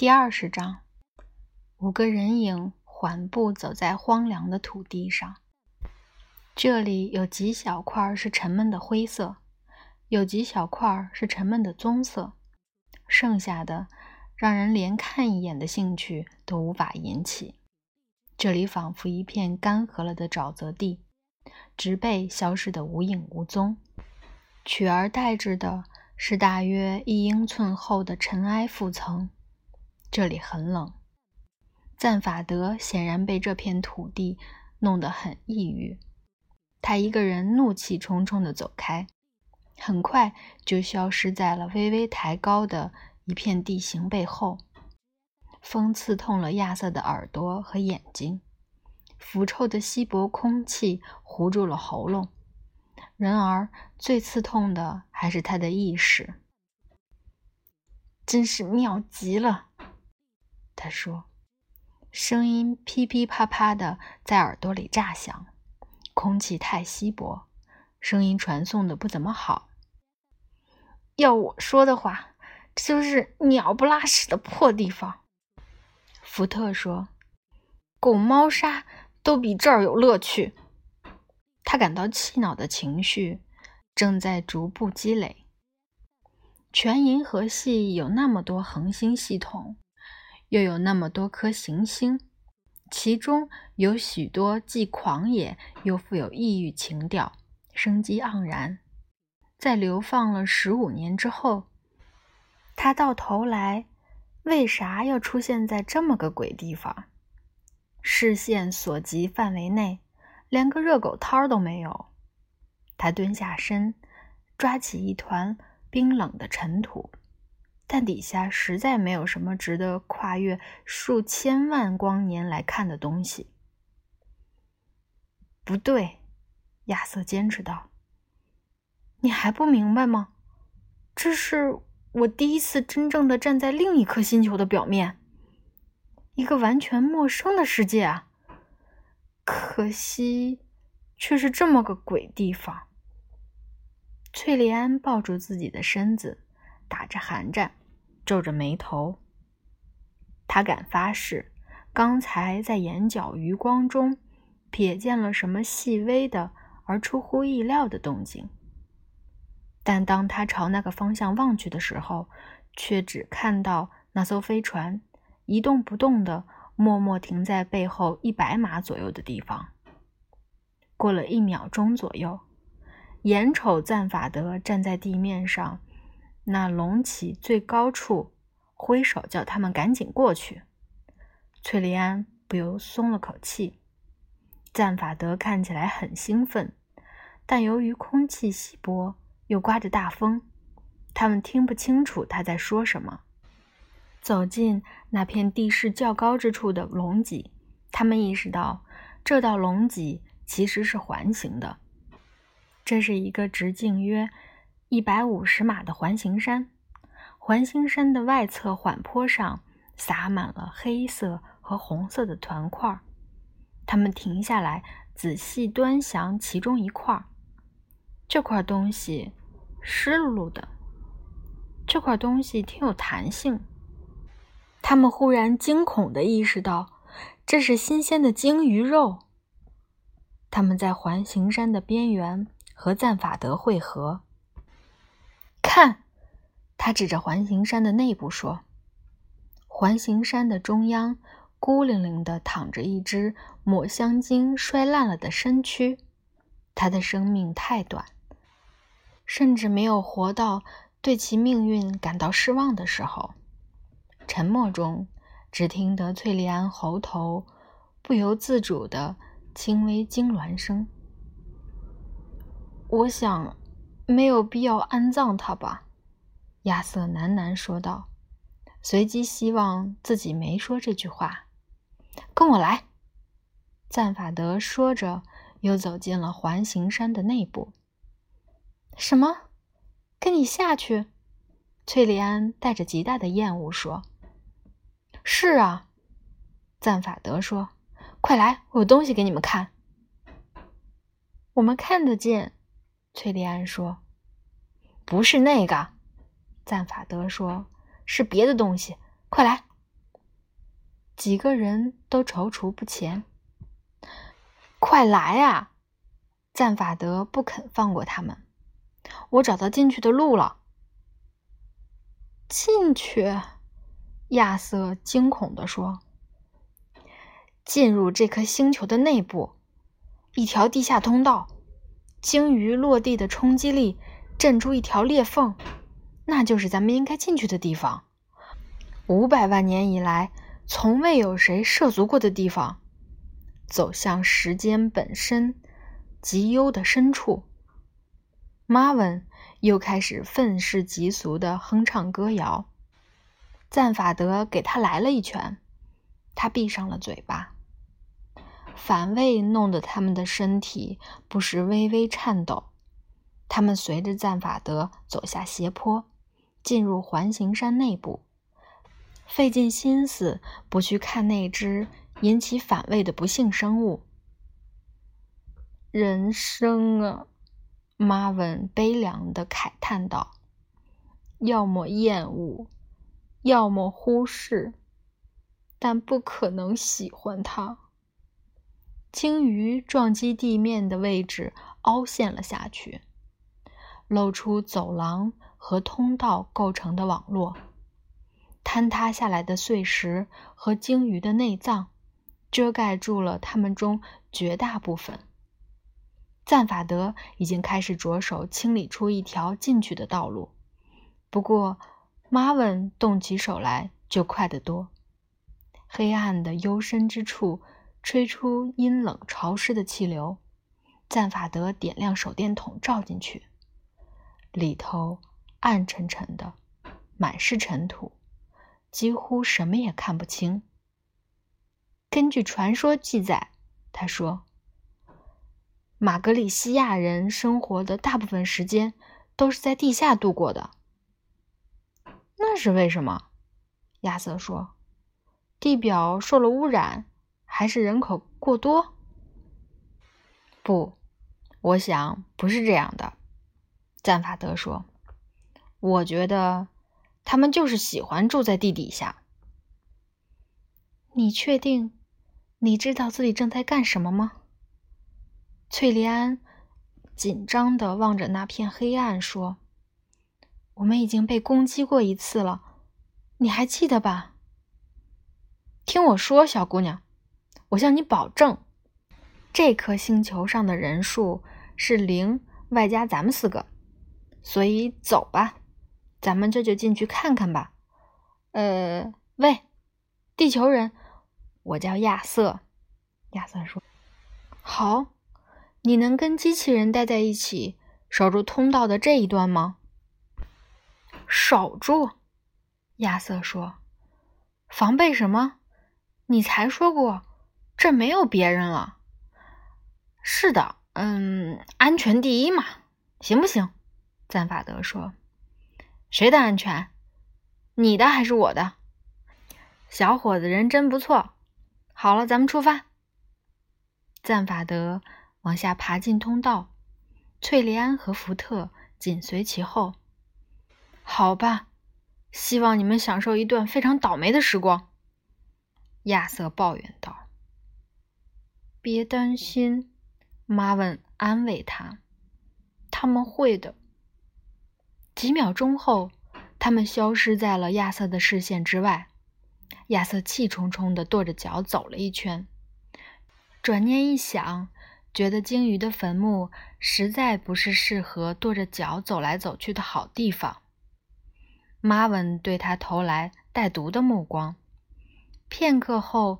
第二十章，五个人影缓步走在荒凉的土地上。这里有几小块是沉闷的灰色，有几小块是沉闷的棕色，剩下的让人连看一眼的兴趣都无法引起。这里仿佛一片干涸了的沼泽地，植被消失得无影无踪，取而代之的是大约一英寸厚的尘埃覆层。这里很冷，赞法德显然被这片土地弄得很抑郁。他一个人怒气冲冲地走开，很快就消失在了微微抬高的一片地形背后。风刺痛了亚瑟的耳朵和眼睛，腐臭的稀薄空气糊住了喉咙。然而，最刺痛的还是他的意识。真是妙极了。他说：“声音噼噼啪啪的在耳朵里炸响，空气太稀薄，声音传送的不怎么好。要我说的话，这就是鸟不拉屎的破地方。”福特说：“狗猫砂都比这儿有乐趣。”他感到气恼的情绪正在逐步积累。全银河系有那么多恒星系统。又有那么多颗行星，其中有许多既狂野又富有异域情调，生机盎然。在流放了十五年之后，他到头来为啥要出现在这么个鬼地方？视线所及范围内，连个热狗摊都没有。他蹲下身，抓起一团冰冷的尘土。但底下实在没有什么值得跨越数千万光年来看的东西。不对，亚瑟坚持道：“你还不明白吗？这是我第一次真正的站在另一颗星球的表面，一个完全陌生的世界啊！可惜，却是这么个鬼地方。”翠莉安抱住自己的身子，打着寒战。皱着眉头，他敢发誓，刚才在眼角余光中瞥见了什么细微的而出乎意料的动静。但当他朝那个方向望去的时候，却只看到那艘飞船一动不动地默默停在背后一百码左右的地方。过了一秒钟左右，眼瞅赞法德站在地面上。那隆起最高处，挥手叫他们赶紧过去。翠莉安不由松了口气。赞法德看起来很兴奋，但由于空气稀薄，又刮着大风，他们听不清楚他在说什么。走进那片地势较高之处的隆脊，他们意识到这道隆脊其实是环形的。这是一个直径约。一百五十码的环形山，环形山的外侧缓坡上洒满了黑色和红色的团块。他们停下来，仔细端详其中一块。这块东西湿漉漉的，这块东西挺有弹性。他们忽然惊恐地意识到，这是新鲜的鲸鱼肉。他们在环形山的边缘和赞法德会合。看，他指着环形山的内部说：“环形山的中央，孤零零地躺着一只抹香鲸摔烂了的身躯。它的生命太短，甚至没有活到对其命运感到失望的时候。”沉默中，只听得翠莉安喉头不由自主的轻微痉挛声。我想。没有必要安葬他吧？亚瑟喃喃说道，随即希望自己没说这句话。跟我来，赞法德说着，又走进了环形山的内部。什么？跟你下去？翠利安带着极大的厌恶说：“是啊。”赞法德说：“快来，我有东西给你们看。”我们看得见。崔利安说：“不是那个。”赞法德说：“是别的东西。快来，几个人都踌躇不前。快来啊！赞法德不肯放过他们。我找到进去的路了。进去？亚瑟惊恐地说：“进入这颗星球的内部，一条地下通道。鲸鱼落地的冲击力震出一条裂缝，那就是咱们应该进去的地方。五百万年以来，从未有谁涉足过的地方。”走向时间本身极幽的深处，马文又开始愤世嫉俗的哼唱歌谣。赞法德给他来了一拳，他闭上了嘴巴。反胃弄得他们的身体不时微微颤抖。他们随着赞法德走下斜坡，进入环形山内部，费尽心思不去看那只。引起反胃的不幸生物。人生啊，马文悲凉的慨叹道：“要么厌恶，要么忽视，但不可能喜欢它。”鲸鱼撞击地面的位置凹陷了下去，露出走廊和通道构成的网络。坍塌下来的碎石和鲸鱼的内脏。遮盖住了它们中绝大部分。赞法德已经开始着手清理出一条进去的道路，不过马文动起手来就快得多。黑暗的幽深之处吹出阴冷潮湿的气流。赞法德点亮手电筒照进去，里头暗沉沉的，满是尘土，几乎什么也看不清。根据传说记载，他说：“马格里西亚人生活的大部分时间都是在地下度过的。”那是为什么？亚瑟说：“地表受了污染，还是人口过多？”不，我想不是这样的。赞法德说：“我觉得他们就是喜欢住在地底下。”你确定？你知道自己正在干什么吗？翠莉安紧张的望着那片黑暗，说：“我们已经被攻击过一次了，你还记得吧？”听我说，小姑娘，我向你保证，这颗星球上的人数是零外加咱们四个，所以走吧，咱们这就进去看看吧。呃，喂，地球人。我叫亚瑟，亚瑟说：“好，你能跟机器人待在一起，守住通道的这一端吗？”守住，亚瑟说：“防备什么？你才说过这没有别人了。”是的，嗯，安全第一嘛，行不行？赞法德说：“谁的安全？你的还是我的？”小伙子人真不错。好了，咱们出发。赞法德往下爬进通道，翠莉安和福特紧随其后。好吧，希望你们享受一段非常倒霉的时光。亚瑟抱怨道。“别担心。”马文安慰他，“他们会的。”几秒钟后，他们消失在了亚瑟的视线之外。亚瑟气冲冲地跺着脚走了一圈，转念一想，觉得鲸鱼的坟墓实在不是适合跺着脚走来走去的好地方。马文对他投来带毒的目光，片刻后，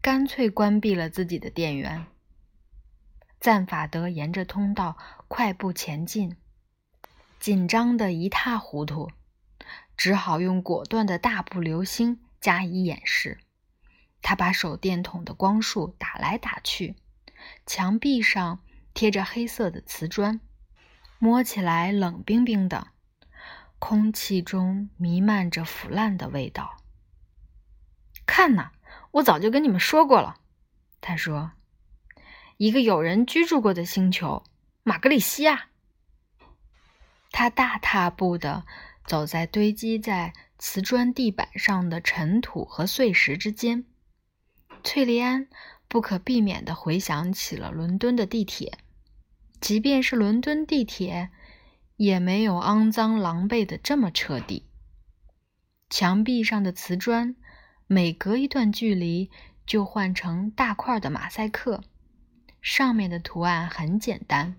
干脆关闭了自己的电源。赞法德沿着通道快步前进，紧张的一塌糊涂，只好用果断的大步流星。加以掩饰，他把手电筒的光束打来打去，墙壁上贴着黑色的瓷砖，摸起来冷冰冰的，空气中弥漫着腐烂的味道。看呐，我早就跟你们说过了，他说：“一个有人居住过的星球，马格里西亚。”他大踏步的走在堆积在。瓷砖地板上的尘土和碎石之间，翠莉安不可避免地回想起了伦敦的地铁，即便是伦敦地铁，也没有肮脏狼狈的这么彻底。墙壁上的瓷砖，每隔一段距离就换成大块的马赛克，上面的图案很简单，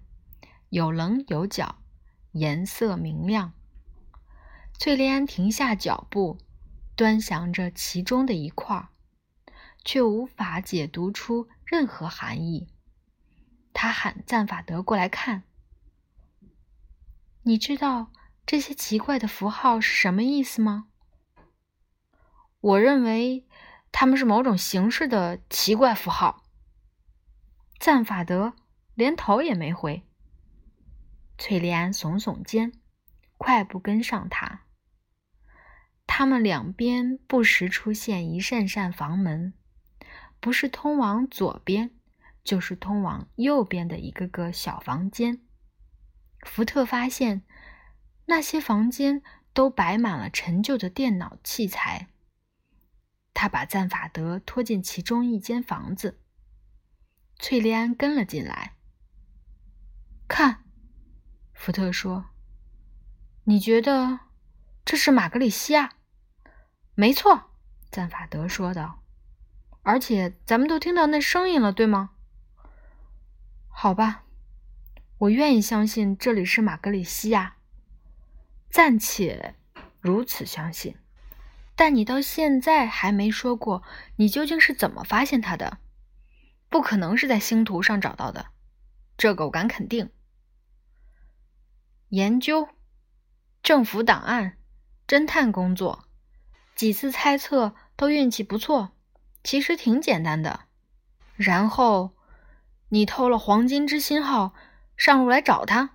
有棱有角，颜色明亮。翠莉安停下脚步，端详着其中的一块。却无法解读出任何含义。他喊赞法德过来看。你知道这些奇怪的符号是什么意思吗？我认为它们是某种形式的奇怪符号。赞法德连头也没回。翠莉安耸耸肩，快步跟上他。他们两边不时出现一扇扇房门。不是通往左边，就是通往右边的一个个小房间。福特发现，那些房间都摆满了陈旧的电脑器材。他把赞法德拖进其中一间房子，翠莉安跟了进来。看，福特说：“你觉得这是玛格里西亚？”“没错。”赞法德说道。而且咱们都听到那声音了，对吗？好吧，我愿意相信这里是玛格里西亚，暂且如此相信。但你到现在还没说过你究竟是怎么发现他的？不可能是在星图上找到的，这个我敢肯定。研究、政府档案、侦探工作，几次猜测都运气不错。其实挺简单的，然后你偷了黄金之心号上路来找他。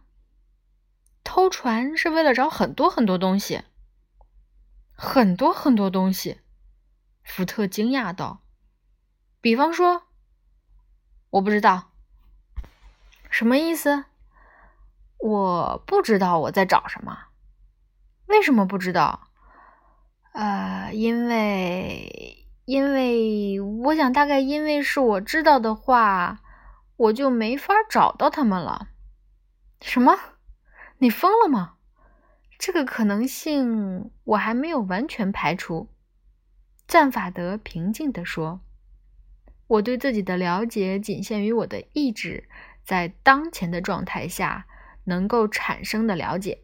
偷船是为了找很多很多东西，很多很多东西。福特惊讶道：“比方说，我不知道什么意思。我不知道我在找什么。为什么不知道？呃，因为。”因为我想，大概因为是我知道的话，我就没法找到他们了。什么？你疯了吗？这个可能性我还没有完全排除。赞法德平静地说：“我对自己的了解仅限于我的意志在当前的状态下能够产生的了解，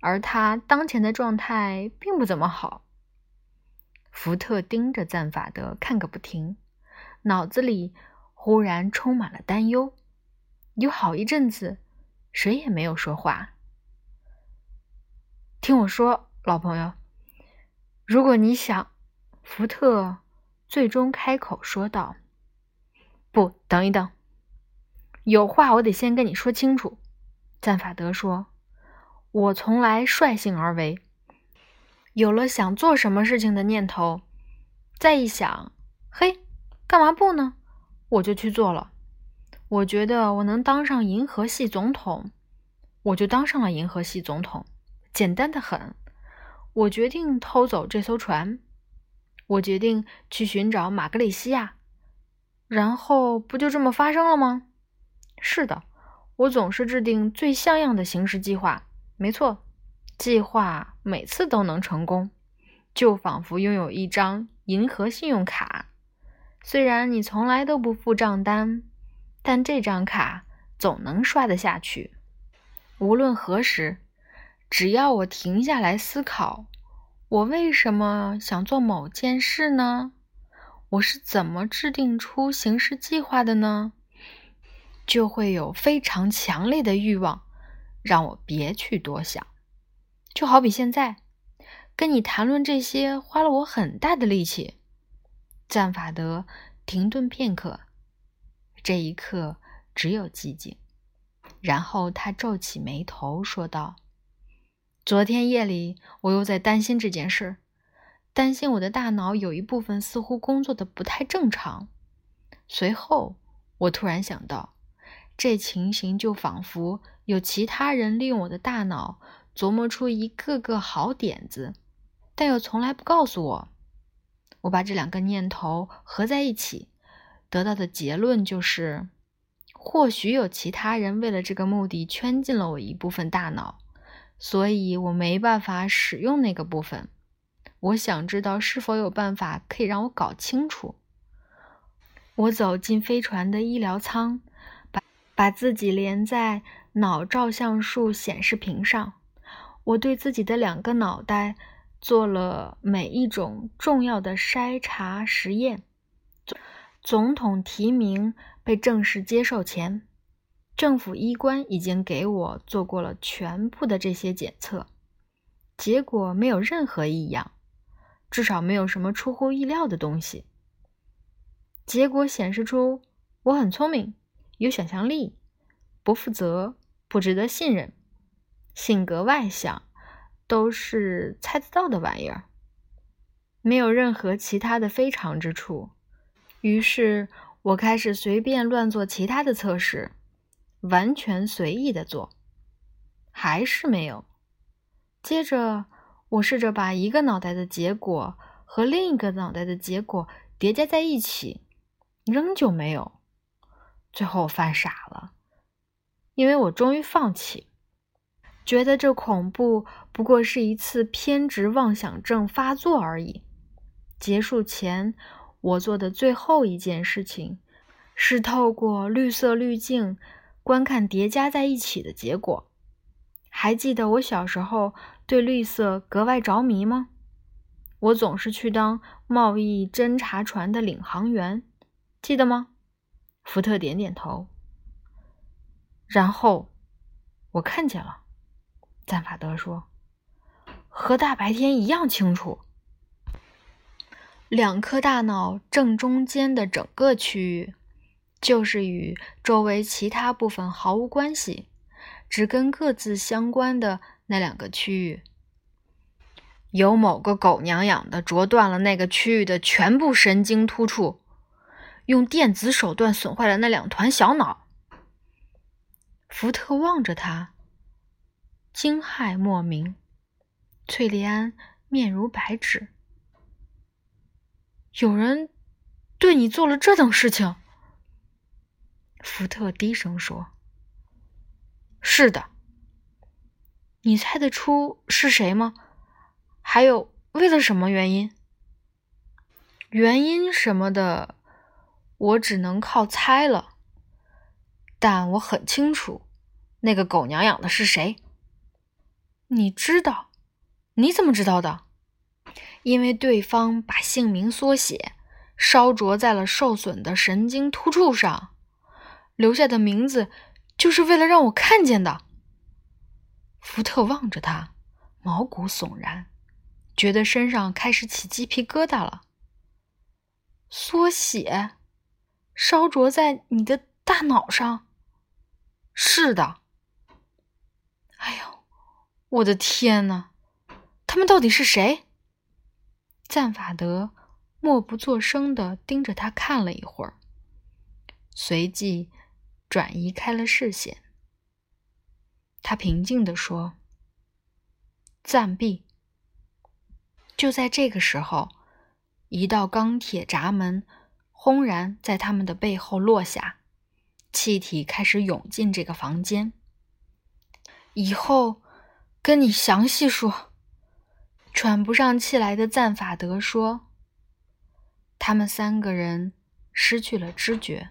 而他当前的状态并不怎么好。”福特盯着赞法德看个不停，脑子里忽然充满了担忧。有好一阵子，谁也没有说话。听我说，老朋友，如果你想，福特最终开口说道：“不，等一等，有话我得先跟你说清楚。”赞法德说：“我从来率性而为。”有了想做什么事情的念头，再一想，嘿，干嘛不呢？我就去做了。我觉得我能当上银河系总统，我就当上了银河系总统，简单的很。我决定偷走这艘船，我决定去寻找玛格里西亚，然后不就这么发生了吗？是的，我总是制定最像样的行事计划，没错。计划每次都能成功，就仿佛拥有一张银河信用卡。虽然你从来都不付账单，但这张卡总能刷得下去。无论何时，只要我停下来思考，我为什么想做某件事呢？我是怎么制定出行事计划的呢？就会有非常强烈的欲望，让我别去多想。就好比现在跟你谈论这些，花了我很大的力气。赞法德停顿片刻，这一刻只有寂静。然后他皱起眉头说道：“昨天夜里，我又在担心这件事儿，担心我的大脑有一部分似乎工作的不太正常。随后，我突然想到，这情形就仿佛有其他人利用我的大脑。”琢磨出一个个好点子，但又从来不告诉我。我把这两个念头合在一起，得到的结论就是，或许有其他人为了这个目的圈进了我一部分大脑，所以我没办法使用那个部分。我想知道是否有办法可以让我搞清楚。我走进飞船的医疗舱，把把自己连在脑照相术显示屏上。我对自己的两个脑袋做了每一种重要的筛查实验。总统提名被正式接受前，政府医官已经给我做过了全部的这些检测，结果没有任何异样，至少没有什么出乎意料的东西。结果显示出我很聪明，有想象力，不负责，不值得信任，性格外向，都是猜得到的玩意儿，没有任何其他的非常之处。于是我开始随便乱做其他的测试，完全随意的做，还是没有。接着我试着把一个脑袋的结果和另一个脑袋的结果叠加在一起，仍旧没有。最后我犯傻了，因为我终于放弃，觉得这恐怖不过是一次偏执妄想症发作而已。结束前。我做的最后一件事情是透过绿色滤镜观看叠加在一起的结果。还记得我小时候对绿色格外着迷吗？我总是去当贸易侦察船的领航员，记得吗？福特点点头。然后我看见了，赞法德说：“和大白天一样清楚。”两颗大脑正中间的整个区域，就是与周围其他部分毫无关系，只跟各自相关的那两个区域。有某个狗娘养的啄断了那个区域的全部神经突触，用电子手段损坏了那两团小脑。福特望着他，惊骇莫名。翠莉安面如白纸。有人对你做了这等事情，福特低声说：“是的。”你猜得出是谁吗？还有为了什么原因？原因什么的，我只能靠猜了。但我很清楚，那个狗娘养的是谁。你知道？你怎么知道的？因为对方把姓名缩写烧灼在了受损的神经突触上，留下的名字就是为了让我看见的。福特望着他，毛骨悚然，觉得身上开始起鸡皮疙瘩了。缩写烧灼在你的大脑上？是的。哎呦，我的天哪！他们到底是谁？赞法德默不作声地盯着他看了一会儿，随即转移开了视线。他平静地说：“暂避。”就在这个时候，一道钢铁闸门轰然在他们的背后落下，气体开始涌进这个房间。以后跟你详细说。喘不上气来的赞法德说：“他们三个人失去了知觉。”